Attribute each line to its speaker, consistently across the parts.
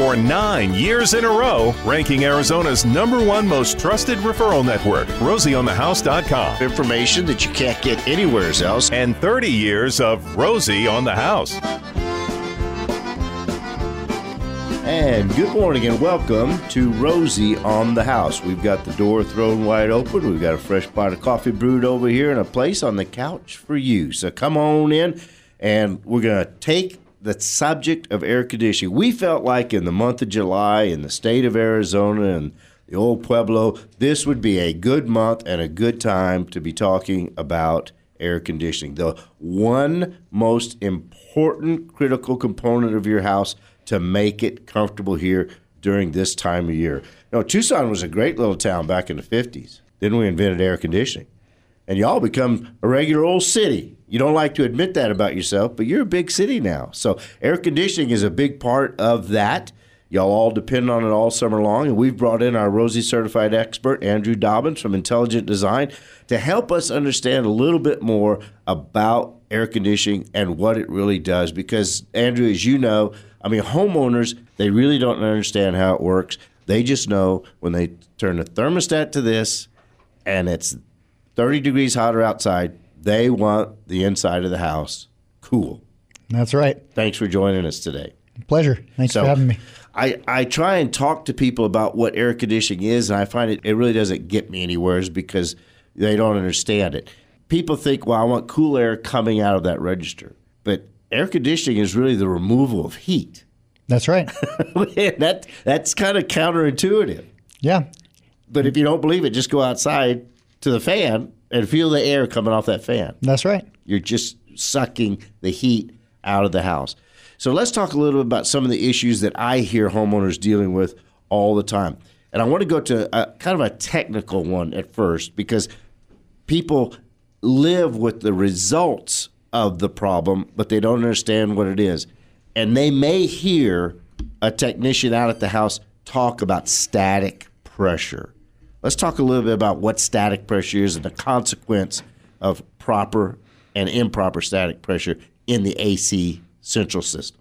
Speaker 1: for nine years in a row, ranking Arizona's number one most trusted referral network, RosieOnTheHouse.com.
Speaker 2: Information that you can't get anywhere else.
Speaker 1: And 30 years of Rosie on the House.
Speaker 2: And good morning and welcome to Rosie on the House. We've got the door thrown wide open. We've got a fresh pot of coffee brewed over here and a place on the couch for you. So come on in and we're going to take the subject of air conditioning. We felt like in the month of July in the state of Arizona and the old Pueblo, this would be a good month and a good time to be talking about air conditioning. The one most important critical component of your house to make it comfortable here during this time of year. Now, Tucson was a great little town back in the 50s. Then we invented air conditioning. And y'all become a regular old city. You don't like to admit that about yourself, but you're a big city now. So air conditioning is a big part of that. Y'all all depend on it all summer long, and we've brought in our Rosie certified expert, Andrew Dobbins from Intelligent Design, to help us understand a little bit more about air conditioning and what it really does. Because, Andrew, as you know, I mean, homeowners, they really don't understand how it works. They just know when they turn the thermostat to this and it's 30 degrees hotter outside, they want the inside of the house cool.
Speaker 3: That's right.
Speaker 2: Thanks for joining us today.
Speaker 3: Pleasure. Thanks so, for having me.
Speaker 2: I, I try and talk to people about what air conditioning is, and I find it, it really doesn't get me anywhere because they don't understand it. People think, well, I want cool air coming out of that register. But air conditioning is really the removal of heat.
Speaker 3: That's right.
Speaker 2: that that's kind of counterintuitive.
Speaker 3: Yeah.
Speaker 2: But if you don't believe it, just go outside to the fan and feel the air coming off that fan.
Speaker 3: That's right.
Speaker 2: You're just sucking the heat out of the house. So let's talk a little bit about some of the issues that I hear homeowners dealing with all the time. And I want to go to a, kind of a technical one at first because people live with the results of the problem, but they don't understand what it is. And they may hear a technician out at the house talk about static pressure. Let's talk a little bit about what static pressure is and the consequence of proper and improper static pressure in the AC central system.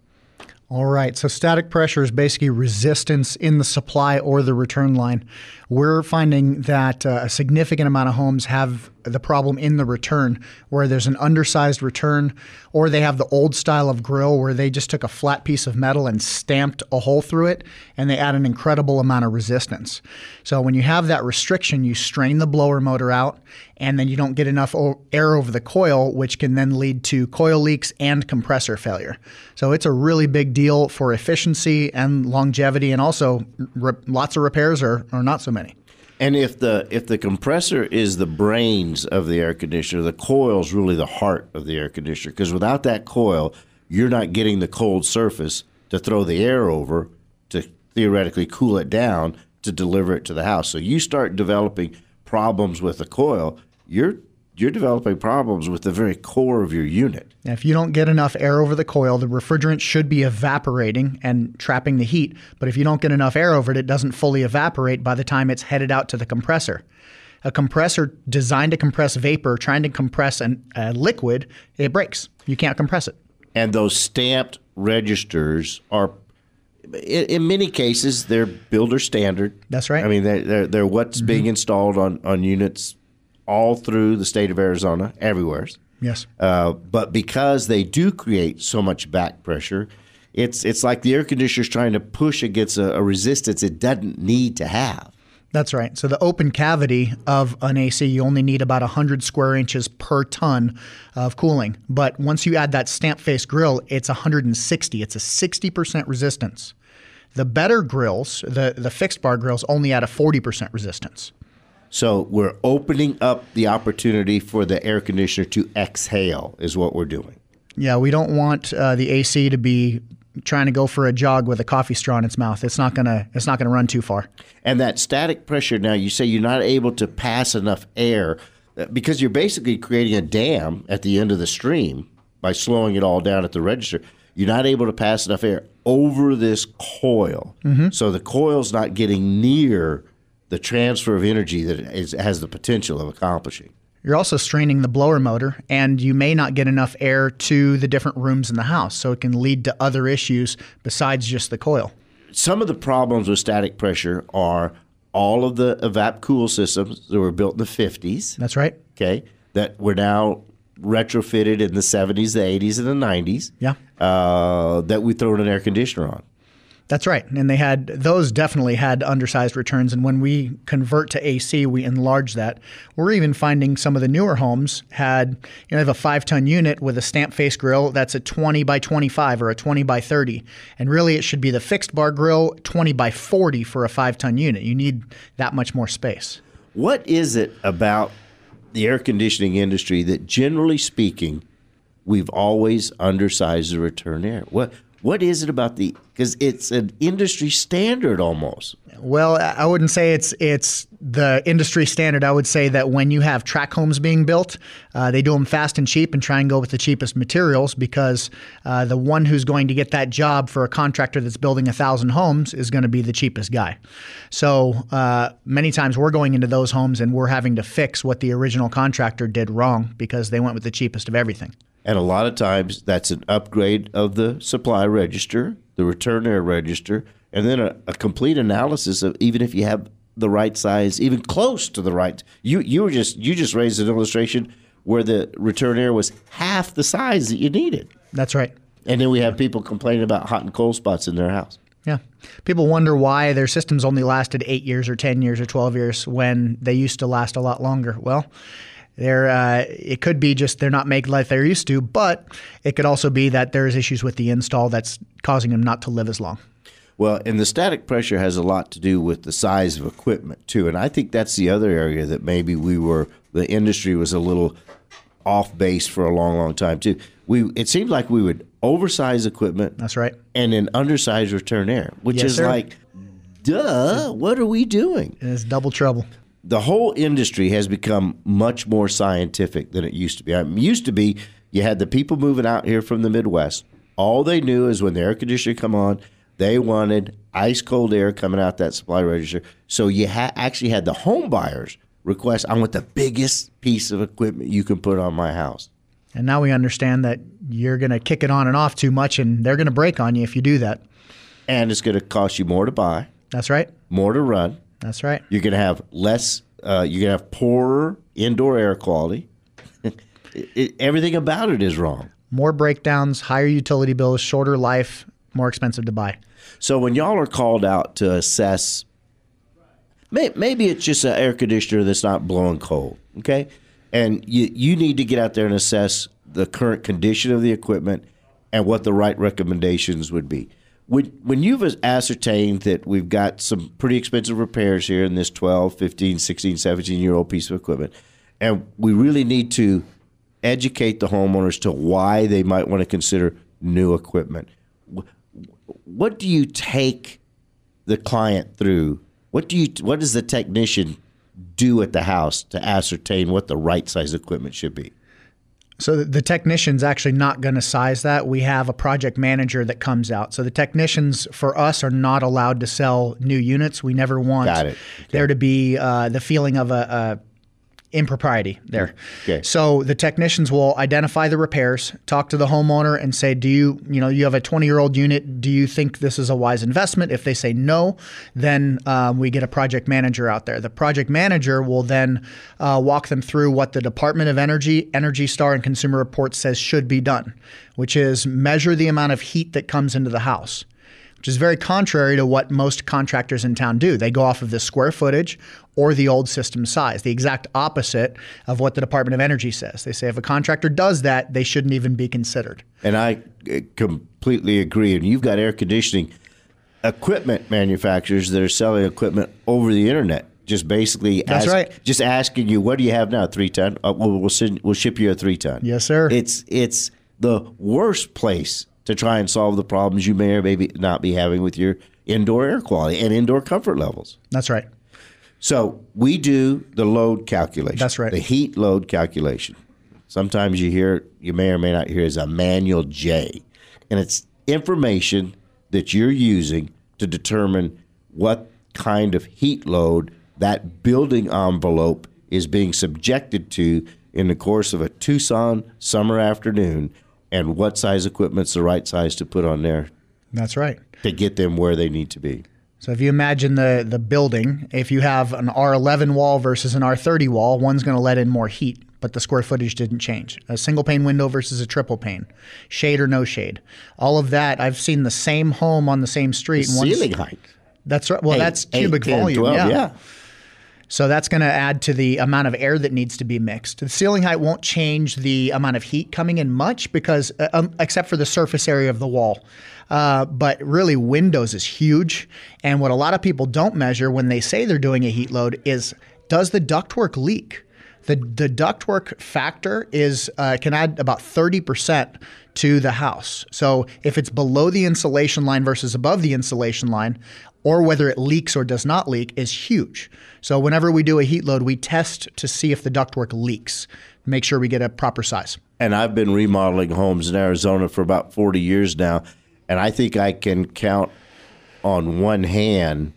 Speaker 3: All right. So static pressure is basically resistance in the supply or the return line. We're finding that uh, a significant amount of homes have the problem in the return where there's an undersized return or they have the old style of grill where they just took a flat piece of metal and stamped a hole through it and they add an incredible amount of resistance. So when you have that restriction, you strain the blower motor out and then you don't get enough air over the coil, which can then lead to coil leaks and compressor failure. So it's a really big deal for efficiency and longevity and also re- lots of repairs or, or not so many.
Speaker 2: And if the if the compressor is the brains of the air conditioner, the coil is really the heart of the air conditioner. Because without that coil, you're not getting the cold surface to throw the air over to theoretically cool it down to deliver it to the house. So you start developing problems with the coil, you're you're developing problems with the very core of your unit.
Speaker 3: if you don't get enough air over the coil, the refrigerant should be evaporating and trapping the heat. But if you don't get enough air over it, it doesn't fully evaporate by the time it's headed out to the compressor. A compressor designed to compress vapor, trying to compress an, a liquid, it breaks. You can't compress it.
Speaker 2: And those stamped registers are in, in, many cases, they're builder standard.
Speaker 3: That's right.
Speaker 2: I mean, they're, they're, they're what's mm-hmm. being installed on, on units all through the state of Arizona, everywhere.
Speaker 3: Yes.
Speaker 2: Uh, but because they do create so much back pressure, it's it's like the air conditioner is trying to push against a, a resistance it doesn't need to have.
Speaker 3: That's right. So the open cavity of an AC, you only need about 100 square inches per ton of cooling. But once you add that stamp face grill, it's 160. It's a 60% resistance. The better grills, the, the fixed bar grills, only add a 40% resistance.
Speaker 2: So we're opening up the opportunity for the air conditioner to exhale, is what we're doing.
Speaker 3: Yeah, we don't want uh, the AC to be trying to go for a jog with a coffee straw in its mouth. It's not gonna it's not gonna run too far.
Speaker 2: And that static pressure now, you say you're not able to pass enough air uh, because you're basically creating a dam at the end of the stream by slowing it all down at the register. You're not able to pass enough air over this coil, mm-hmm. so the coil's not getting near the transfer of energy that it has the potential of accomplishing.
Speaker 3: You're also straining the blower motor, and you may not get enough air to the different rooms in the house, so it can lead to other issues besides just the coil.
Speaker 2: some of the problems with static pressure are all of the evap cool systems that were built in the 50s.
Speaker 3: That's right.
Speaker 2: Okay, that were now retrofitted in the 70s, the 80s, and the 90s.
Speaker 3: Yeah.
Speaker 2: Uh, that we throw an air conditioner on.
Speaker 3: That's right. And they had those definitely had undersized returns. And when we convert to AC, we enlarge that. We're even finding some of the newer homes had, you know, they have a five ton unit with a stamp face grill that's a 20 by 25 or a 20 by 30. And really, it should be the fixed bar grill 20 by 40 for a five ton unit. You need that much more space.
Speaker 2: What is it about the air conditioning industry that, generally speaking, we've always undersized the return air? What what is it about the? Because it's an industry standard almost.
Speaker 3: Well, I wouldn't say it's it's the industry standard. I would say that when you have track homes being built, uh, they do them fast and cheap and try and go with the cheapest materials because uh, the one who's going to get that job for a contractor that's building a thousand homes is going to be the cheapest guy. So uh, many times we're going into those homes and we're having to fix what the original contractor did wrong because they went with the cheapest of everything.
Speaker 2: And a lot of times that's an upgrade of the supply register, the return air register, and then a, a complete analysis of even if you have the right size, even close to the right. You you were just you just raised an illustration where the return air was half the size that you needed.
Speaker 3: That's right.
Speaker 2: And then we have people complaining about hot and cold spots in their house.
Speaker 3: Yeah. People wonder why their systems only lasted eight years or 10 years or 12 years when they used to last a lot longer. Well, they're, uh, it could be just they're not making like they're used to, but it could also be that there's issues with the install that's causing them not to live as long.
Speaker 2: Well, and the static pressure has a lot to do with the size of equipment too, and I think that's the other area that maybe we were the industry was a little off base for a long, long time too. We it seemed like we would oversize equipment.
Speaker 3: That's right.
Speaker 2: And then undersize return air, which
Speaker 3: Yes,
Speaker 2: is
Speaker 3: sir.
Speaker 2: like, duh, what are we doing?
Speaker 3: And it's double trouble.
Speaker 2: The whole industry has become much more scientific than it used to be. I mean, it used to be you had the people moving out here from the Midwest. All they knew is when the air conditioner come on, they wanted ice cold air coming out that supply register. So you ha- actually had the home buyers request, "I want the biggest piece of equipment you can put on my house."
Speaker 3: And now we understand that you're going to kick it on and off too much and they're going to break on you if you do that.
Speaker 2: And it's going to cost you more to buy,
Speaker 3: That's right.
Speaker 2: more to run.
Speaker 3: That's right.
Speaker 2: You're going to have less. Uh, you're going to have poorer indoor air quality. it, it, everything about it is wrong.
Speaker 3: More breakdowns, higher utility bills, shorter life, more expensive to buy.
Speaker 2: So when y'all are called out to assess, may, maybe it's just an air conditioner that's not blowing cold, okay? And you you need to get out there and assess the current condition of the equipment and what the right recommendations would be. When when you've ascertained that we've got some pretty expensive repairs here in this 12, 15, 16, 17 year old piece of equipment, and we really need to educate the homeowners to why they might want to consider new equipment. What do you take the client through? What do you what does the technician do at the house to ascertain what the right size equipment should be?
Speaker 3: So the- technician's actually not going to size that. We have a project manager that comes out. So the technicians for us are not allowed to sell new units. We never want
Speaker 2: it.
Speaker 3: there to be uh, the feeling of a, a impropriety there.
Speaker 2: Okay.
Speaker 3: So the technicians will identify the repairs, talk to the homeowner, and say, "Do you, you know, you have a 20-year-old unit? Do you think this is a wise investment?" If they say no, then um, we get a project manager out there. The project manager will then uh, walk them through what the Department of Energy, Energy Star, and Consumer Reports says should be done, which is measure the amount of heat that comes into the house which is very contrary to what most contractors in town do. They go off of the square footage or the old system size, the exact opposite of what the Department of Energy says. They say if a contractor does that, they shouldn't even be considered.
Speaker 2: And I uh, completely agree. And you've got air conditioning equipment manufacturers that are selling equipment over the internet. Just basically,
Speaker 3: That's
Speaker 2: ask-
Speaker 3: right.
Speaker 2: Just asking you, what do you have now? Three ton? Uh, well, we'll send, we'll ship you a three ton.
Speaker 3: Yes, sir.
Speaker 2: It's it's the worst place to try and solve the problems you may or may be not be having with your indoor air quality and indoor comfort levels.
Speaker 3: That's right.
Speaker 2: So we do the load calculation.
Speaker 3: That's right.
Speaker 2: The heat load calculation. Sometimes you hear, you may or may not hear, is a manual J, and it's information that you're using to determine what kind of heat load that building envelope is being subjected to in the course of a Tucson summer afternoon, and what size equipment's the right size to put on there
Speaker 3: That's right.
Speaker 2: to get them where they need to be.
Speaker 3: So if you imagine the the building, if you have an R11 wall versus an R30 wall, one's going to let in more heat, but the square footage didn't change. A single pane window versus a triple pane, shade or no shade, all of that. I've seen the same home on the same street. and one's-
Speaker 2: Ceiling height.
Speaker 3: That's right. Well,
Speaker 2: Eight-
Speaker 3: that's
Speaker 2: eight,
Speaker 3: cubic
Speaker 2: 10,
Speaker 3: volume.
Speaker 2: 12,
Speaker 3: yeah.
Speaker 2: yeah.
Speaker 3: So that's going to add to the amount of air that needs to be mixed. The ceiling height won't change the amount of heat coming in much because, uh, um, except for the surface area of the wall. Uh, but really, windows is huge. And what a lot of people don't measure when they say they're doing a heat load is does the ductwork leak? The, the ductwork factor is uh, can add about 30% to the house. So if it's below the insulation line versus above the insulation line, or whether it leaks or does not leak is huge. So whenever we do a heat load, we test to see if the ductwork leaks, make sure we get a proper size.
Speaker 2: And I've been remodeling homes in Arizona for about 40 years now. And I think I can count on one hand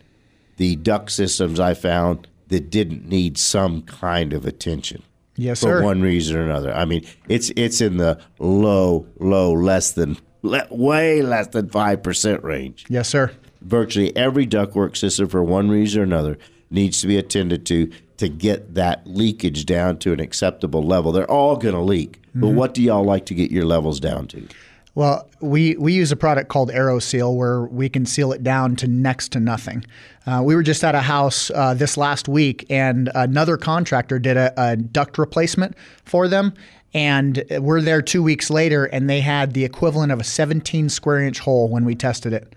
Speaker 2: the duct systems I found that didn't need some kind of attention.
Speaker 3: Yes,
Speaker 2: for
Speaker 3: sir.
Speaker 2: one reason or another. I mean, it's it's in the low, low, less than, way less than five percent range.
Speaker 3: Yes, sir.
Speaker 2: Virtually every ductwork system, for one reason or another, needs to be attended to to get that leakage down to an acceptable level. They're all going to leak, but what do y'all like to get your levels down to?
Speaker 3: Well, we, we use a product called AeroSeal where we can seal it down to next to nothing. Uh, we were just at a house uh, this last week, and another contractor did a, a duct replacement for them. And we're there two weeks later, and they had the equivalent of a 17 square inch hole when we tested it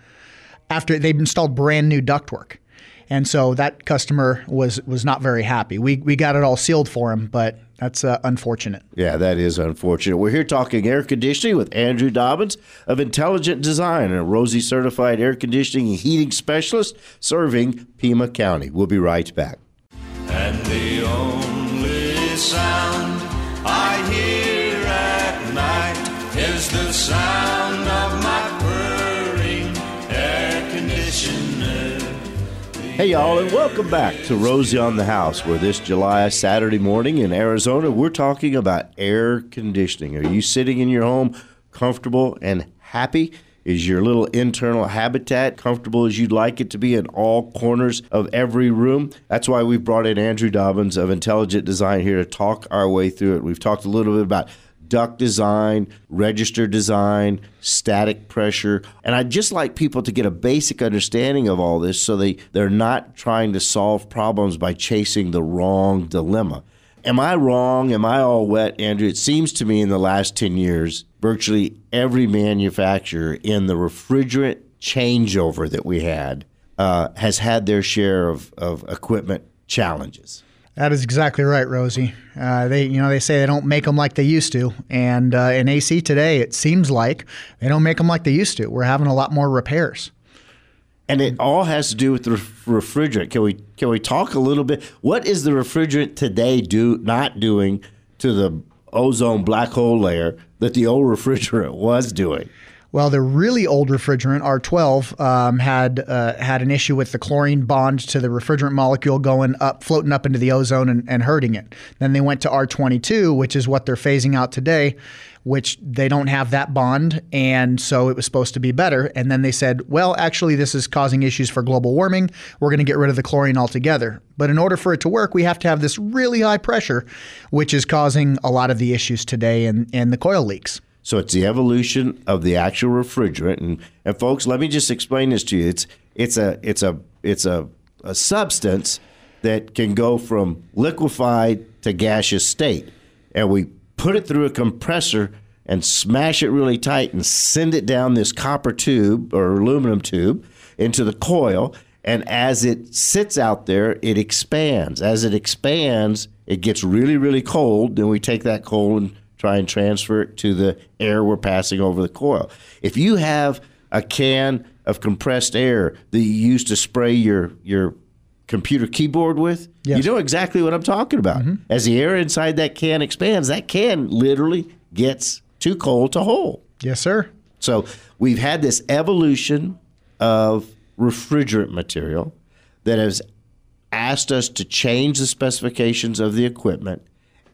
Speaker 3: after they've installed brand new ductwork. And so that customer was was not very happy. We, we got it all sealed for him, but that's uh, unfortunate.
Speaker 2: Yeah, that is unfortunate. We're here talking air conditioning with Andrew Dobbins of Intelligent Design, a Rosie certified air conditioning and heating specialist serving Pima County. We'll be right back. Hey, y'all, and welcome back to Rosie on the House, where this July Saturday morning in Arizona, we're talking about air conditioning. Are you sitting in your home comfortable and happy? Is your little internal habitat comfortable as you'd like it to be in all corners of every room? That's why we've brought in Andrew Dobbins of Intelligent Design here to talk our way through it. We've talked a little bit about duct design, register design, static pressure. And I'd just like people to get a basic understanding of all this so they, they're not trying to solve problems by chasing the wrong dilemma. Am I wrong? Am I all wet, Andrew? It seems to me in the last 10 years, virtually every manufacturer in the refrigerant changeover that we had uh, has had their share of, of equipment challenges.
Speaker 3: That is exactly right, Rosie. Uh, they, you know, they say they don't make them like they used to, and uh, in AC today, it seems like they don't make them like they used to. We're having a lot more repairs.
Speaker 2: And it all has to do with the refrigerant. Can we can we talk a little bit? What is the refrigerant today do not doing to the ozone black hole layer that the old refrigerant was doing?
Speaker 3: Well, the really old refrigerant R12 um, had uh, had an issue with the chlorine bond to the refrigerant molecule going up, floating up into the ozone and, and hurting it. Then they went to R22, which is what they're phasing out today, which they don't have that bond, and so it was supposed to be better. And then they said, well, actually, this is causing issues for global warming. We're going to get rid of the chlorine altogether. But in order for it to work, we have to have this really high pressure, which is causing a lot of the issues today and, and the coil leaks.
Speaker 2: So it's the evolution of the actual refrigerant. And, and folks, let me just explain this to you. It's it's a it's a it's a, a substance that can go from liquefied to gaseous state. And we put it through a compressor and smash it really tight and send it down this copper tube or aluminum tube into the coil. And as it sits out there, it expands. As it expands, it gets really, really cold. Then we take that cold and try and transfer it to the air we're passing over the coil. If you have a can of compressed air that you use to spray your your computer keyboard with,
Speaker 3: Yes.
Speaker 2: you know exactly what I'm talking about. Mm-hmm. As the air inside that can expands, that can literally gets too cold to hold.
Speaker 3: Yes, sir.
Speaker 2: So we've had this evolution of refrigerant material that has asked us to change the specifications of the equipment,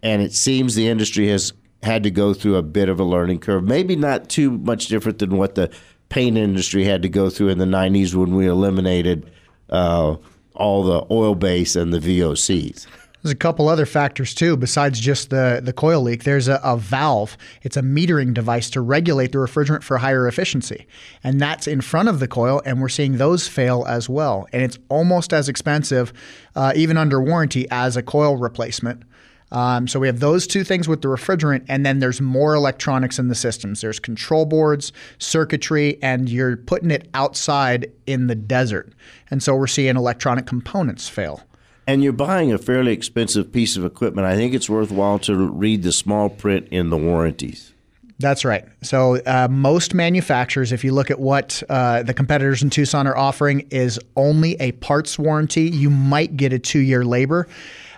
Speaker 2: and it seems the industry has had to go through a bit of a learning curve. Maybe not too much different than what the paint industry had to go through in the 90s when we eliminated uh, all the oil base and the VOCs.
Speaker 3: There's a couple other factors too, besides just the, the coil leak. There's a, a, valve. It's a metering device to regulate the refrigerant for higher efficiency. And that's in front of the coil, and we're seeing those fail as well. And it's almost as expensive, uh, even under warranty, as a coil replacement. Um, so we have those two things with the refrigerant, and then there's more electronics in the systems. There's control boards, circuitry, and you're putting it outside in the desert. And so we're seeing electronic components fail.
Speaker 2: And you're buying a fairly expensive piece of equipment. I think it's worthwhile to read the small print in the warranties.
Speaker 3: That's right. So uh, most manufacturers, if you look at what uh, the competitors in Tucson are offering, is only a parts warranty. You might get a two-year labor.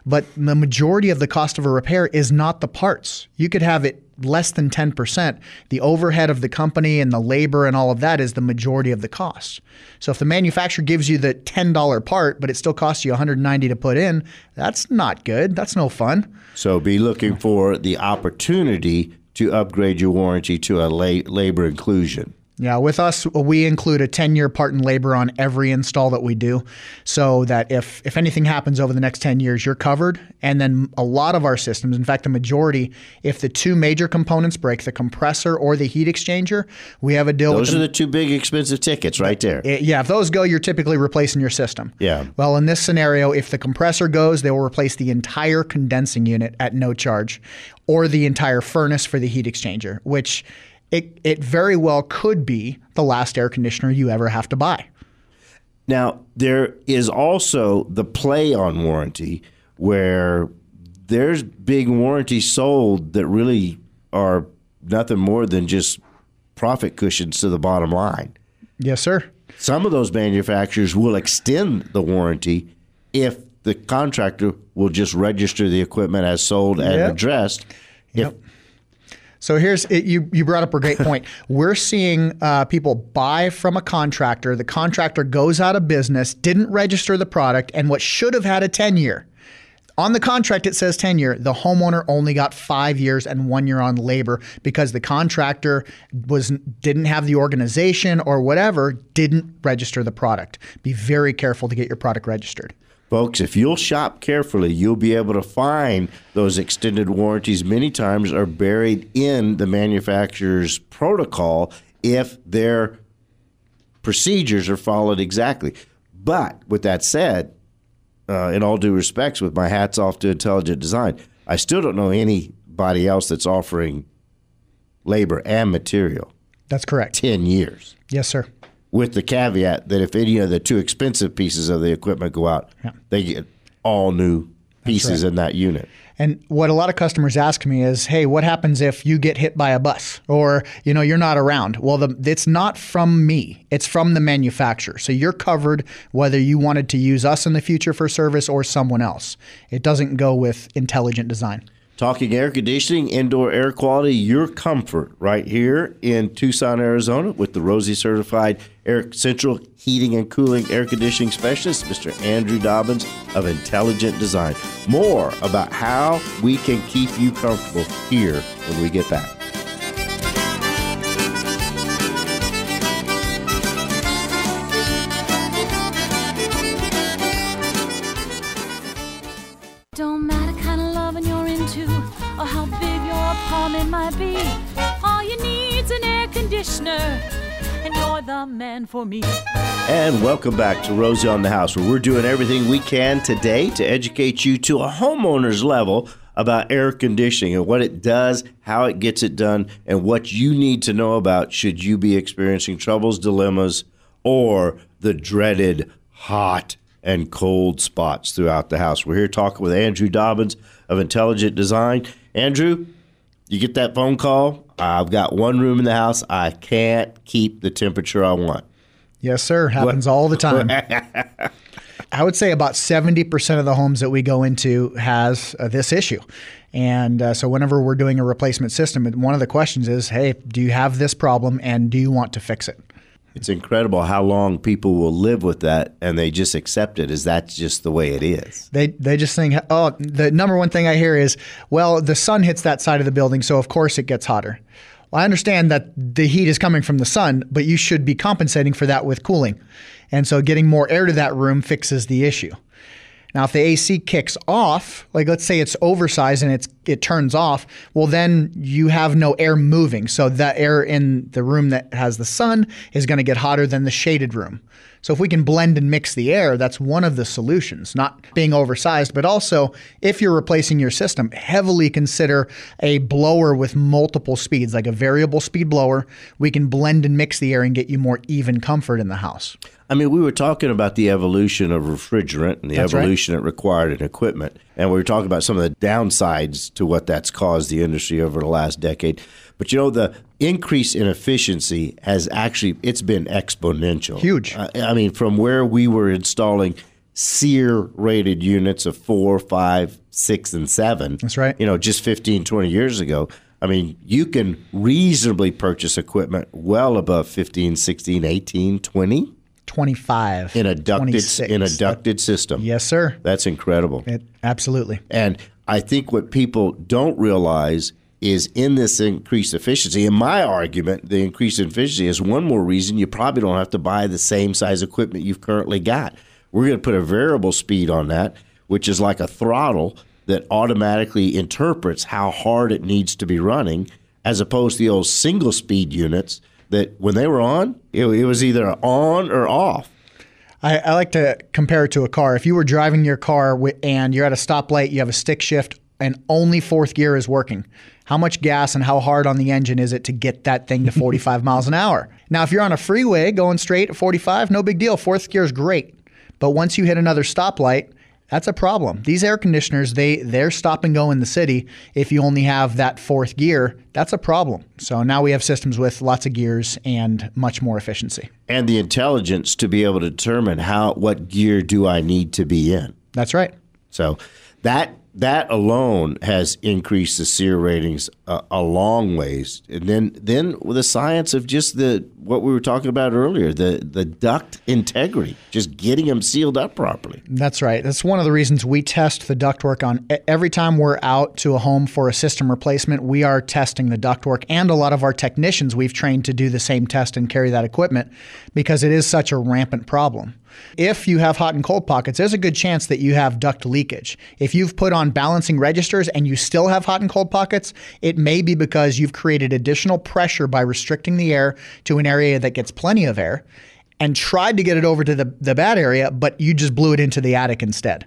Speaker 3: But the majority of the cost of a repair is not the parts. You could have it less than 10%. The overhead of the company and the labor and all of that is the majority of the cost. So if the manufacturer gives you the $10 part, but it still costs you 190 to put in, that's not good. That's no fun.
Speaker 2: So be looking for the opportunity to upgrade your warranty to a la- labor inclusion.
Speaker 3: Yeah, with us, we include a 10 year part and labor on every install that we do so that if, if anything happens over the next 10 years, you're covered. And then a lot of our systems, in fact, the majority, if the two major components break, the compressor or the heat exchanger, we have a deal
Speaker 2: Those
Speaker 3: with
Speaker 2: are the two big expensive tickets right there.
Speaker 3: It, yeah, if those go, you're typically replacing your system.
Speaker 2: Yeah.
Speaker 3: Well, in this scenario, if the compressor goes, they will replace the entire condensing unit at no charge or the entire furnace for the heat exchanger, which it, it very well could be the last air conditioner you ever have to buy.
Speaker 2: Now, there is also the play on warranty where there's big warranties sold that really are nothing more than just profit cushions to the bottom line.
Speaker 3: Yes, sir.
Speaker 2: Some of those manufacturers will extend the warranty if the contractor will just register the equipment as sold and
Speaker 3: Yep.
Speaker 2: addressed.
Speaker 3: Yep. So here's it, you. You brought up a great point. We're seeing uh, people buy from a contractor. The contractor goes out of business, didn't register the product, and what should have had a ten year. On the contract, it says 10 year. The homeowner only got five years and one year on labor because the contractor was didn't have the organization or whatever, didn't register the product. Be very careful to get your product registered.
Speaker 2: Folks, if you'll shop carefully, you'll be able to find those extended warranties many times are buried in the manufacturer's protocol if their procedures are followed exactly. But with that said, uh, in all due respects, with my hats off to Intelligent Design, I still don't know anybody else that's offering labor and material
Speaker 3: That's correct.
Speaker 2: 10 years
Speaker 3: Yes, sir.
Speaker 2: With the caveat that if any of the two expensive pieces of the equipment go out,
Speaker 3: Yeah.
Speaker 2: they get all new pieces in that unit.
Speaker 3: And what a lot of customers ask me is, "Hey, what happens if you get hit by a bus or you know you're not around?" Well, the, it's not from me; it's from the manufacturer. So you're covered whether you wanted to use us in the future for service or someone else. It doesn't go with intelligent design.
Speaker 2: Talking air conditioning, indoor air quality, your comfort right here in Tucson, Arizona, with the Rosie Certified Air Central Heating and Cooling Air Conditioning Specialist, Mr. Andrew Dobbins of Intelligent Design. More about how we can keep you comfortable here when we get back.
Speaker 4: Man for me.
Speaker 2: And welcome back to Rosie on the House, where we're doing everything we can today to educate you to a homeowner's level about air conditioning and what it does, how it gets it done, and what you need to know about should you be experiencing troubles, dilemmas, or the dreaded hot and cold spots throughout the house. We're here talking with Andrew Dobbins of Intelligent Design. Andrew, you get that phone call. I've got one room in the house. I can't keep the temperature I want.
Speaker 3: Yes, sir. Happens all the time. I would say about 70% of the homes that we go into has uh, this issue. And uh, so whenever we're doing a replacement system, one of the questions is, hey, do you have this problem and do you want to fix it?
Speaker 2: It's incredible how long people will live with that and they just accept it as that's just the way it is.
Speaker 3: They they just think, oh, the number one thing I hear is, well, the sun hits that side of the building, so of course it gets hotter. Well, I understand that the heat is coming from the sun, but you should be compensating for that with cooling. And so getting more air to that room fixes the issue. Now, if the AC kicks off, like let's say it's oversized and it's it turns off, well then you have no air moving. So that air in the room that has the sun is going to get hotter than the shaded room. So if we can blend and mix the air, that's one of the solutions, not being oversized, but also if you're replacing your system, heavily consider a blower with multiple speeds, like a variable speed blower. We can blend and mix the air and get you more even comfort in the house.
Speaker 2: I mean, we were talking about the evolution of refrigerant and the
Speaker 3: That's right.
Speaker 2: evolution it required in equipment. And we were talking about some of the downsides to what that's caused the industry over the last decade. But you know, the increase in efficiency has actually it's been exponential.
Speaker 3: Huge.
Speaker 2: I, I mean, from where we were installing SEER rated units of four, five, six, and seven.
Speaker 3: That's right.
Speaker 2: You know, just 15, 20 years ago. I mean, you can reasonably purchase equipment well above 15, 16, 18, 20
Speaker 3: 25.
Speaker 2: in a ducted in a ducted system.
Speaker 3: Yes, sir.
Speaker 2: That's incredible.
Speaker 3: It, absolutely.
Speaker 2: And I think what people don't realize is in this increased efficiency. In my argument, the increased efficiency is one more reason you probably don't have to buy the same size equipment you've currently got. We're going to put a variable speed on that, which is like a throttle that automatically interprets how hard it needs to be running, as opposed to the old single speed units that when they were on, it, it was either on or off.
Speaker 3: I, I like to compare it to a car. If you were driving your car and you're at a stoplight, you have a stick shift, and only fourth gear is working. How much gas and how hard on the engine is it to get that thing to 45 miles an hour? Now, if you're on a freeway going straight at 45, no big deal. Fourth gear is great. But once you hit another stoplight, that's a problem. These air conditioners, they they're stop and go in the city. If you only have that fourth gear, that's a problem. So now we have systems with lots of gears and much more efficiency.
Speaker 2: and the intelligence to be able to determine how what gear do I need to be in.
Speaker 3: That's right.
Speaker 2: So that that alone has increased the SEER ratings a, a long ways. And then then with the science of just the what we were talking about earlier, the the duct integrity, just getting them sealed up properly.
Speaker 3: That's right. That's one of the reasons we test the ductwork on every time we're out to a home for a system replacement. We are testing the ductwork, and a lot of our technicians we've trained to do the same test and carry that equipment because it is such a rampant problem. If you have hot and cold pockets, there's a good chance that you have duct leakage. If you've put on balancing registers and you still have hot and cold pockets, it may be because you've created additional pressure by restricting the air to an area that gets plenty of air and tried to get it over to the, the bad area, but you just blew it into the attic instead.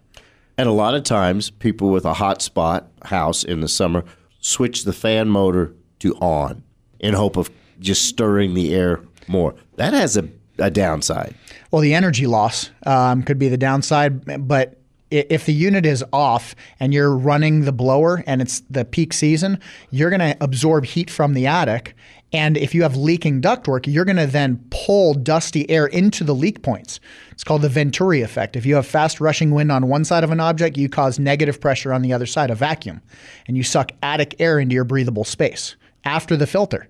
Speaker 2: And a lot of times, people with a hot spot house in the summer switch the fan motor to on in hope of just stirring the air more. That has a, a downside.
Speaker 3: Well, the energy loss um, could be the downside, but if the unit is off and you're running the blower and it's the peak season, you're going to absorb heat from the attic. And if you have leaking ductwork, you're going to then pull dusty air into the leak points. It's called the Venturi effect. If you have fast rushing wind on one side of an object, you cause negative pressure on the other side, a vacuum, and you suck attic air into your breathable space after the filter.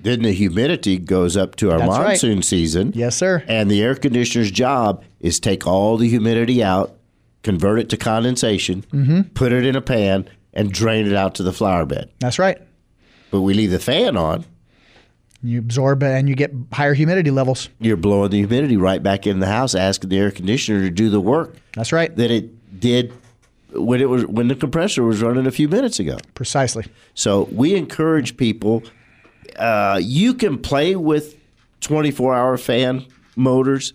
Speaker 2: Then the humidity goes up to our
Speaker 3: That's right.
Speaker 2: monsoon season.
Speaker 3: Yes, sir.
Speaker 2: And the air conditioner's job is take all the humidity out, convert it to condensation,
Speaker 3: Mm-hmm.
Speaker 2: put it in a pan, and drain it out to the flower bed.
Speaker 3: That's right.
Speaker 2: But we leave the fan on,
Speaker 3: You absorb it and you get higher humidity levels.
Speaker 2: you're blowing the humidity right back in the house, asking the air conditioner to do the work
Speaker 3: That's right.
Speaker 2: that it did when it was when the compressor was running a few minutes ago.
Speaker 3: Precisely.
Speaker 2: So we encourage people. Uh, you can play with 24 hour fan motors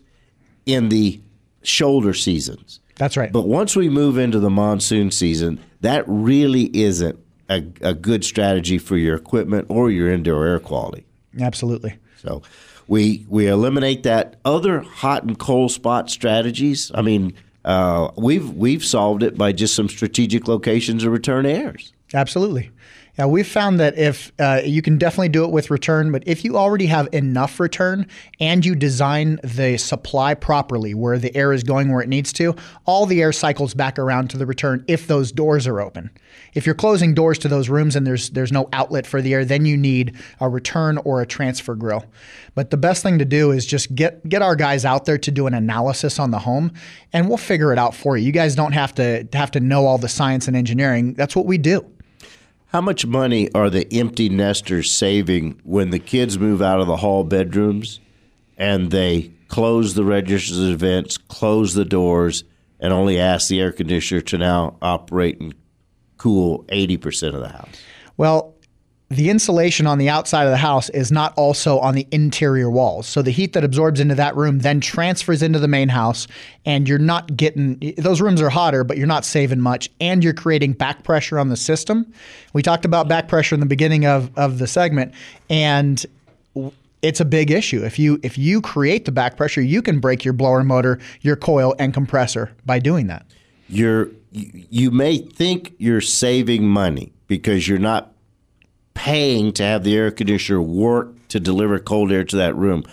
Speaker 2: in the shoulder seasons.
Speaker 3: That's right.
Speaker 2: But once we move into the monsoon season, that really isn't a, a good strategy for your equipment or your indoor air quality.
Speaker 3: Absolutely.
Speaker 2: So we we eliminate that. Other hot and cold spot strategies. I mean, uh, we've we've solved it by just some strategic locations of return airs.
Speaker 3: Absolutely. Yeah, we've found that if uh, you can definitely do it with return, but if you already have enough return and you design the supply properly where the air is going where it needs to, all the air cycles back around to the return if those doors are open. If you're closing doors to those rooms and there's there's no outlet for the air, then you need a return or a transfer grill. But the best thing to do is just get get our guys out there to do an analysis on the home and we'll figure it out for you. You guys don't have to have to know all the science and engineering. That's what we do.
Speaker 2: How much money are the empty nesters saving when the kids move out of the hall bedrooms and they close the registers of events, close the doors, and only ask the air conditioner to now operate and cool 80% of the house?
Speaker 3: Well, the insulation on the outside of the house is not also on the interior walls. So the heat that absorbs into that room then transfers into the main house, and you're not getting those rooms are hotter, but you're not saving much, and you're creating back pressure on the system. We talked about back pressure in the beginning of, of the segment, and it's a big issue. If you if you create the back pressure, you can break your blower motor, your coil, and compressor by doing that.
Speaker 2: You're you you may think you're saving money because you're not paying to have the air conditioner work to deliver cold air to that room,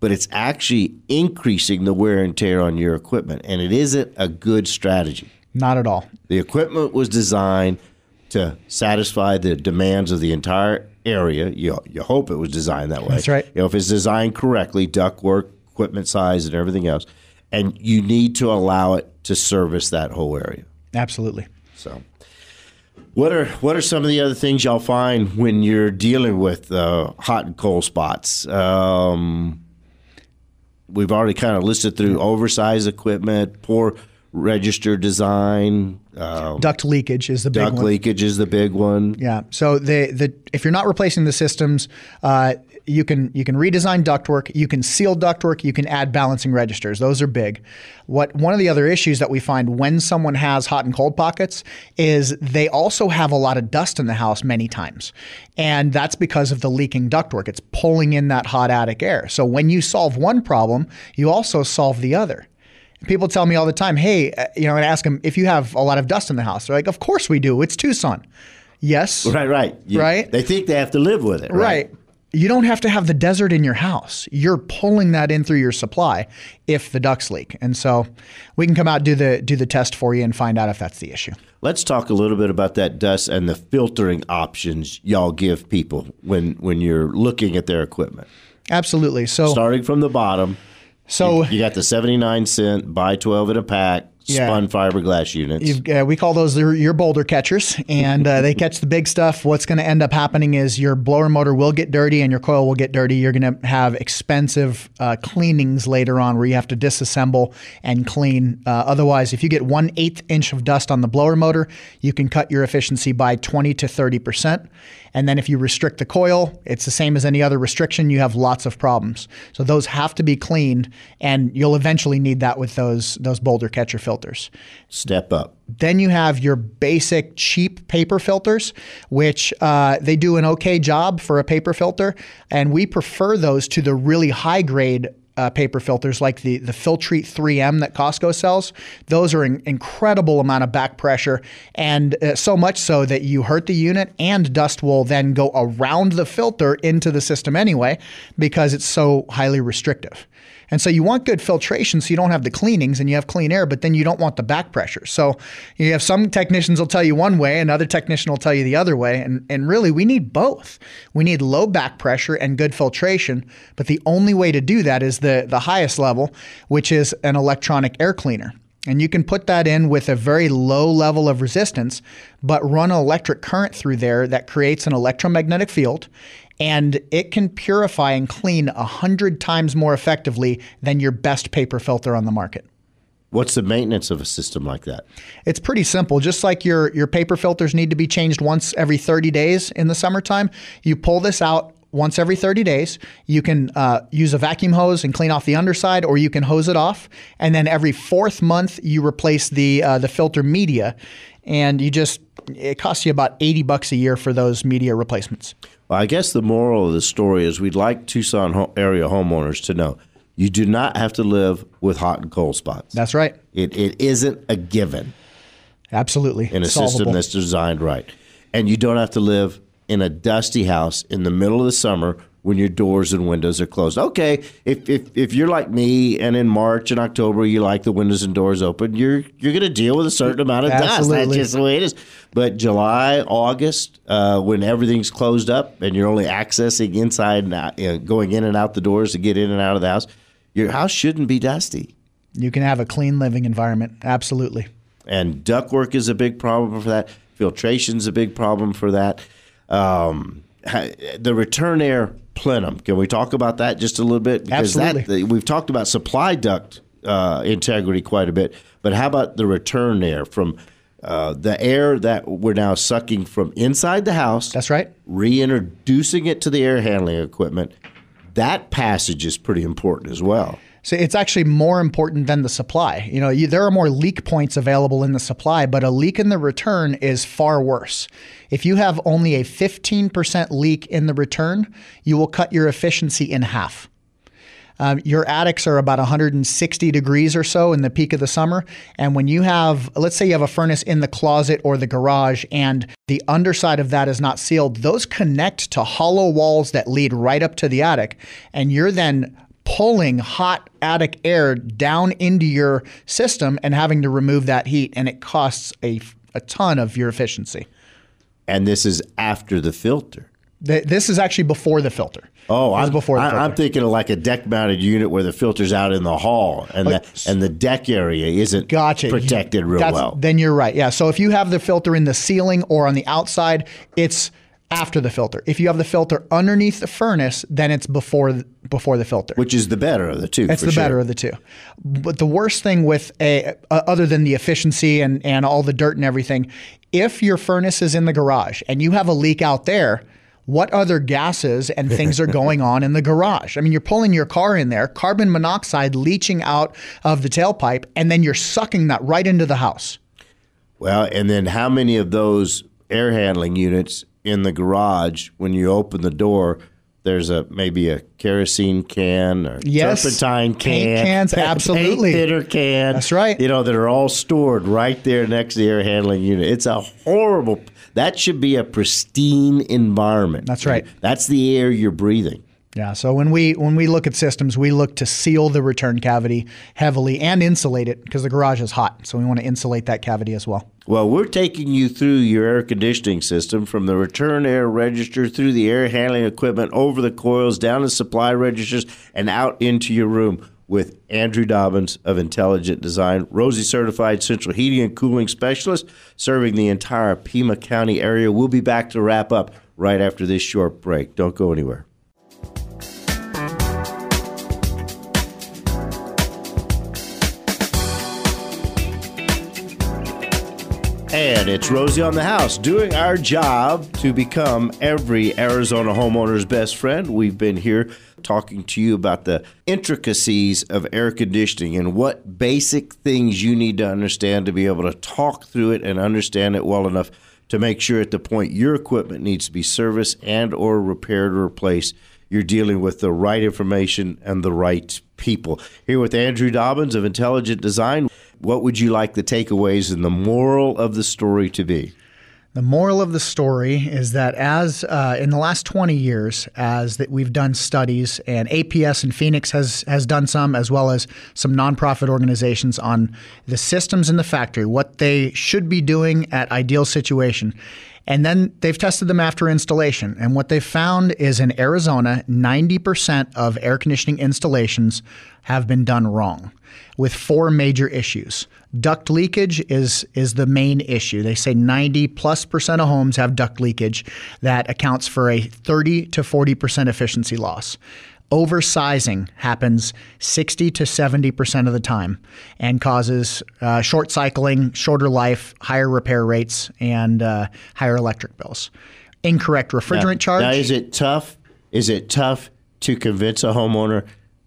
Speaker 2: but it's actually increasing the wear and tear on your equipment, and it isn't a good strategy.
Speaker 3: Not at all.
Speaker 2: The equipment was designed to satisfy the demands of the entire area. You, you hope it was designed that way.
Speaker 3: That's right.
Speaker 2: You know, if it's designed correctly, ductwork, equipment size, and everything else, and you need to allow it to service that whole area.
Speaker 3: Absolutely.
Speaker 2: So, what are what are some of the other things y'all find when you're dealing with uh, hot and cold spots? Um, we've already kind of listed through oversized equipment, poor register design, uh,
Speaker 3: Duct leakage is the big
Speaker 2: duct
Speaker 3: one.
Speaker 2: leakage is the big one.
Speaker 3: Yeah. So the the if you're not replacing the systems, uh, you can you can redesign ductwork, you can seal ductwork, you can add balancing registers. Those are big. What one of the other issues that we find when someone has hot and cold pockets is they also have a lot of dust in the house many times, and that's because of the leaking ductwork. It's pulling in that hot attic air. So when you solve one problem, you also solve the other. People tell me all the time, hey, uh, you know, and ask them if you have a lot of dust in the house. They're like, of course we do. It's Tucson. Yes.
Speaker 2: Right, right, You-
Speaker 3: Right.
Speaker 2: They think they have to live with it.
Speaker 3: Right. You don't have to have the desert in your house. You're pulling that in through your supply if the ducts leak. And so we can come out do the do the test for you and find out if that's the issue.
Speaker 2: Let's talk a little bit about that dust and the filtering options y'all give people when when you're looking at their equipment.
Speaker 3: Absolutely. So
Speaker 2: Starting from the bottom,
Speaker 3: so
Speaker 2: you got the 79 cent buy 12 in a pack
Speaker 3: Yeah.
Speaker 2: spun fiberglass units.
Speaker 3: Uh, we call those your, your boulder catchers, and uh, they catch the big stuff. What's going to end up happening is your blower motor will get dirty and your coil will get dirty. You're going to have expensive uh, cleanings later on where you have to disassemble and clean. Uh, otherwise, if you get one eighth inch of dust on the blower motor, you can cut your efficiency by 20 to 30 percent. And then if you restrict the coil, it's the same as any other restriction. You have lots of problems. So those have to be cleaned, and you'll eventually need that with those those boulder catcher filters.
Speaker 2: Step up.
Speaker 3: Then you have your basic cheap paper filters, which uh, they do an okay job for a paper filter, and we prefer those to the really high grade. Uh, paper filters like the the Filtrete 3M that Costco sells, those are an incredible amount of back pressure, and uh, so much so that you hurt the unit, and dust will then go around the filter into the system anyway, because it's so highly restrictive. And so you want good filtration so you don't have the cleanings and you have clean air, but then you don't want the back pressure. So you have some technicians will tell you one way, another technician will tell you the other way. And, and really, we need both. We need low back pressure and good filtration. But the only way to do that is the, the highest level, which is an electronic air cleaner. And you can put that in with a very low level of resistance, but run an electric current through there that creates an electromagnetic field and it can purify and clean a hundred times more effectively than your best paper filter on the market.
Speaker 2: What's the maintenance of a system like that?
Speaker 3: It's pretty simple. Just like your your paper filters need to be changed once every 30 days in the summertime, you pull this out once every 30 days. You can uh, use a vacuum hose and clean off the underside, or you can hose it off. And then every fourth month, you replace the uh, the filter media, and you just it costs you about 80 bucks a year for those media replacements.
Speaker 2: Well, I guess the moral of the story is we'd like Tucson area homeowners to know you do not have to live with hot and cold spots.
Speaker 3: That's right.
Speaker 2: It, it isn't a given
Speaker 3: Absolutely.
Speaker 2: in a
Speaker 3: Solvable.
Speaker 2: system that's designed right. And you don't have to live in a dusty house in the middle of the summer when your doors and windows are closed. Okay, if, if, if you're like me and in March and October you like the windows and doors open, you're you're going to deal with a certain amount of dust. That's just the way it is. But July, August, uh, when everything's closed up and you're only accessing inside and out, you know, going in and out the doors to get in and out of the house, your house shouldn't be dusty.
Speaker 3: You can have a clean living environment. Absolutely.
Speaker 2: and ductwork is a big problem for that. Filtration's is a big problem for that. Um, the return air plenum. Can we talk about that just a little bit? Because
Speaker 3: Absolutely.
Speaker 2: That, we've talked about supply duct uh, integrity quite a bit, but how about the return air from uh, the air that we're now sucking from inside the house?
Speaker 3: That's right.
Speaker 2: Reintroducing it to the air handling equipment. That passage is pretty important as well.
Speaker 3: So it's actually more important than the supply. You know, you, there are more leak points available in the supply, but a leak in the return is far worse. If you have only a 15% leak in the return, you will cut your efficiency in half. Um, your attics are about 160 degrees or so in the peak of the summer. And when you have, let's say you have a furnace in the closet or the garage and the underside of that is not sealed, those connect to hollow walls that lead right up to the attic. And you're then pulling hot attic air down into your system and having to remove that heat. And it costs a, a ton of your efficiency.
Speaker 2: And this is after the filter.
Speaker 3: Th- This is actually before the filter.
Speaker 2: Oh, I'm,
Speaker 3: before the
Speaker 2: I, I'm thinking of like a deck mounted unit where the filter's out in the hall and the and the deck area isn't
Speaker 3: Gotcha.
Speaker 2: protected real well.
Speaker 3: Then you're right. Yeah. So if you have the filter in the ceiling or on the outside, it's after the filter. If you have the filter underneath the furnace, then it's before before the filter.
Speaker 2: which is the better of the two.
Speaker 3: It's the
Speaker 2: sure.
Speaker 3: better of the two. But the worst thing with a uh, other than the efficiency and and all the dirt and everything, if your furnace is in the garage and you have a leak out there, what other gases and things are going on in the garage? I mean, you're pulling your car in there, carbon monoxide leaching out of the tailpipe, and then you're sucking that right into the house.
Speaker 2: Well, and then how many of those air handling units in the garage when you open the door? There's a maybe a kerosene can or
Speaker 3: Yes.
Speaker 2: turpentine can,
Speaker 3: Paint cans, absolutely.
Speaker 2: paint thinner can.
Speaker 3: That's right.
Speaker 2: You know that are all stored right there next to the air handling unit. It's a horrible. That should be a pristine environment.
Speaker 3: That's right.
Speaker 2: That's the air you're breathing.
Speaker 3: Yeah. So when we when we look at systems, we look to seal the return cavity heavily and insulate it because the garage is hot. So we want to insulate that cavity as well.
Speaker 2: Well, we're taking you through your air conditioning system from the return air register through the air handling equipment, over the coils, down the supply registers, and out into your room with Andrew Dobbins of Intelligent Design, Rosie certified central heating and cooling specialist serving the entire Pima County area. We'll be back to wrap up right after this short break. Don't go anywhere. And it's Rosie on the house doing our job to become every Arizona homeowner's best friend. We've been here talking to you about the intricacies of air conditioning and what basic things you need to understand to be able to talk through it and understand it well enough to make sure at the point your equipment needs to be serviced and or repaired or replaced you're dealing with the right information and the right people. Here with Andrew Dobbins of Intelligent Design, what would you like the takeaways and the moral of the story to be?
Speaker 3: The moral of the story is that as uh, in the last 20 years, as that we've done studies, and APS and Phoenix has has done some, as well as some nonprofit organizations on the systems in the factory, what they should be doing at ideal situation. And then they've tested them after installation. And what they've found is in Arizona, 90% of air conditioning installations have been done wrong with four major issues. Duct leakage is is the main issue. They say 90 plus percent of homes have duct leakage that accounts for a 30 to 40% efficiency loss. Oversizing happens 60 to 70% of the time and causes uh, short cycling, shorter life, higher repair rates, and uh, higher electric bills. Incorrect refrigerant charge.
Speaker 2: Now, is it tough? Is it tough to convince a homeowner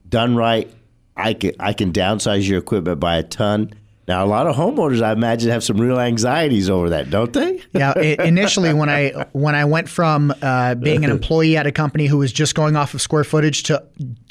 Speaker 2: done right? I can I can downsize your equipment by a ton. Now, a lot of homeowners, I imagine, have some real anxieties over that, don't they?
Speaker 3: yeah, initially when I when I went from uh, being an employee at a company who was just going off of square footage to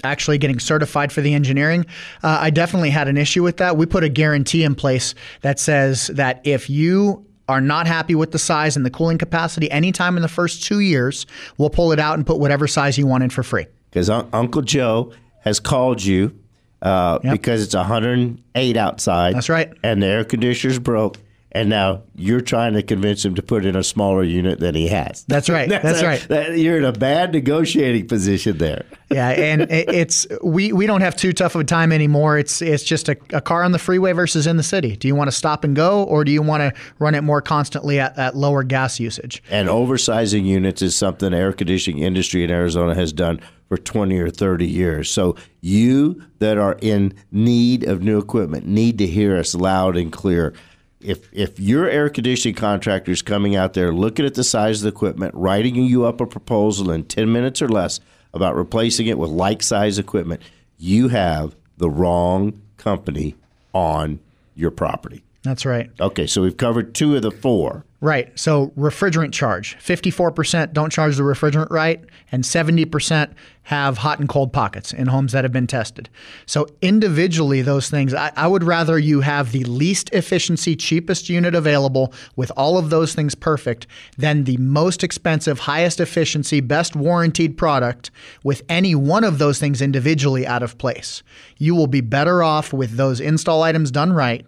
Speaker 3: actually getting certified for the engineering, uh, I definitely had an issue with that. We put a guarantee in place that says that if you are not happy with the size and the cooling capacity anytime in the first two years, we'll pull it out and put whatever size you want in for free.
Speaker 2: Because Uncle Joe has called you uh,
Speaker 3: Yep.
Speaker 2: because it's 108 outside.
Speaker 3: That's right.
Speaker 2: And the air conditioner's broke. and now you're trying to convince him to put in a smaller unit than he has.
Speaker 3: That's right. That's,
Speaker 2: a-
Speaker 3: right.
Speaker 2: that- you're in a bad negotiating position there.
Speaker 3: yeah, and it- it's we we don't have too tough of a time anymore. It's it's just a, a car on the freeway versus in the city. Do you want to stop and go, or do you want to run it more constantly at, at lower gas usage?
Speaker 2: And oversizing units is something the air conditioning industry in Arizona has done for 20 or 30 years. So you that are in need of new equipment need to hear us loud and clear. If if your air conditioning contractor is coming out there looking at the size of the equipment, writing you up a proposal in 10 minutes or less about replacing it with like size equipment, you have the wrong company on your property.
Speaker 3: That's right.
Speaker 2: Okay, so we've covered two of the four.
Speaker 3: Right. So refrigerant charge. 54% don't charge the refrigerant right, and 70% have hot and cold pockets in homes that have been tested. So individually, those things, I, I would rather you have the least efficiency, cheapest unit available with all of those things perfect than the most expensive, highest efficiency, best warranted product with any one of those things individually out of place. You will be better off with those install items done right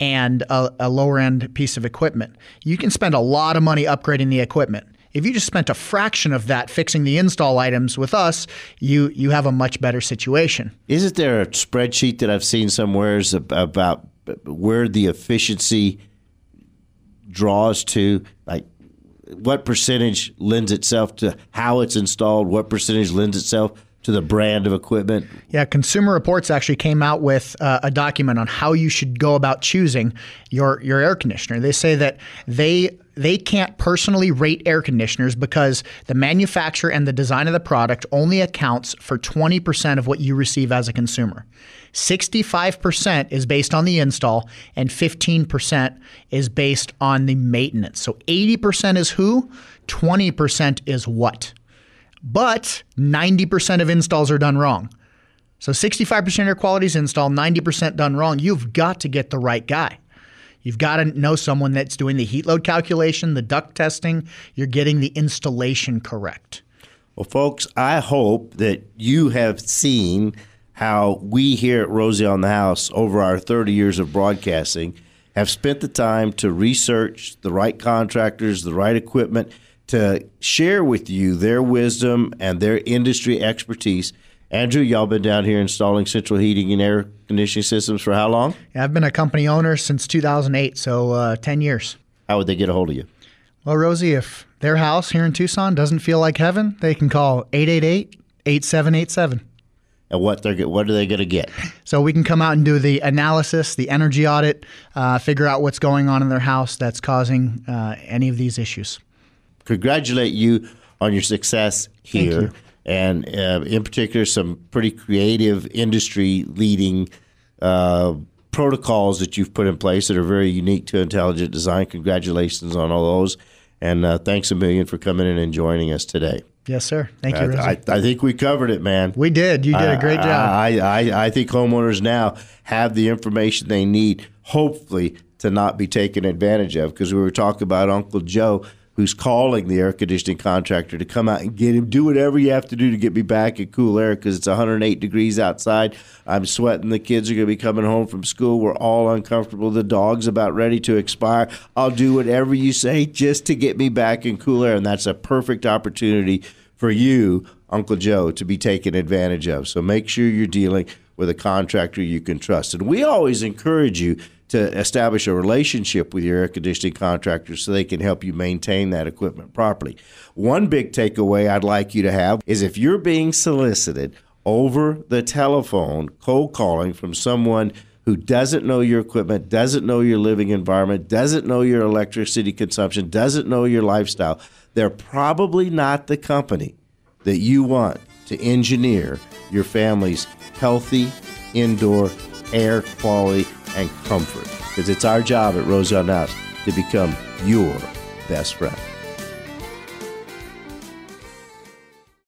Speaker 3: and a, a lower end piece of equipment. You can spend a lot of money upgrading the equipment. If you just spent a fraction of that fixing the install items with us, you you have a much better situation.
Speaker 2: Isn't there a spreadsheet that I've seen somewhere about where the efficiency draws to? Like, what percentage lends itself to how it's installed? What percentage lends itself to the brand of equipment?
Speaker 3: Yeah, Consumer Reports actually came out with uh, a document on how you should go about choosing your your air conditioner. They say that they they can't personally rate air conditioners because the manufacturer and the design of the product only accounts for 20% of what you receive as a consumer. 65% is based on the install and 15% is based on the maintenance. So 80% is who, 20% is what but 90% of installs are done wrong. So 65% of your quality is installed, 90% done wrong. You've got to get the right guy. You've got to know someone that's doing the heat load calculation, the duct testing. You're getting the installation correct.
Speaker 2: Well, folks, I hope that you have seen how we here at Rosie on the House, over our 30 years of broadcasting, have spent the time to research the right contractors, the right equipment, to share with you their wisdom and their industry expertise. Andrew, y'all been down here installing central heating and air conditioning systems for how long?
Speaker 3: Yeah, I've been a company owner since 2008, so uh, 10 years.
Speaker 2: How would they get a hold of you?
Speaker 3: Well, Rosie, if their house here in Tucson doesn't feel like heaven, they can call 888 8787.
Speaker 2: And what they're what are they going to get?
Speaker 3: So we can come out and do the analysis, the energy audit, uh, figure out what's going on in their house that's causing uh, any of these issues.
Speaker 2: Congratulate you on your success here,
Speaker 3: you.
Speaker 2: and uh, in particular, some pretty creative industry leading uh, protocols that you've put in place that are very unique to intelligent design. Congratulations on all those, and uh, thanks a million for coming in and joining us today.
Speaker 3: Yes, sir. Thank you,
Speaker 2: I, I, I think we covered it, man.
Speaker 3: we did. You did a great job.
Speaker 2: I, I, I think homeowners now have the information they need, hopefully, to not be taken advantage of. Because we were talking about Uncle Joe, who's calling the air conditioning contractor to come out and get him, do whatever you have to do to get me back in cool air because it's 108 degrees outside. I'm sweating. The kids are going to be coming home from school. We're all uncomfortable. The dog's about ready to expire. I'll do whatever you say just to get me back in cool air. And that's a perfect opportunity for you, Uncle Joe, to be taken advantage of. So make sure you're dealing with a contractor you can trust. And we always encourage you to establish a relationship with your air conditioning contractor so they can help you maintain that equipment properly. One big takeaway I'd like you to have is if you're being solicited over the telephone, cold calling from someone who doesn't know your equipment, doesn't know your living environment, doesn't know your electricity consumption, doesn't know your lifestyle, they're probably not the company that you want to engineer your family's healthy indoor air quality and comfort. Because it's our job at House to become your best friend.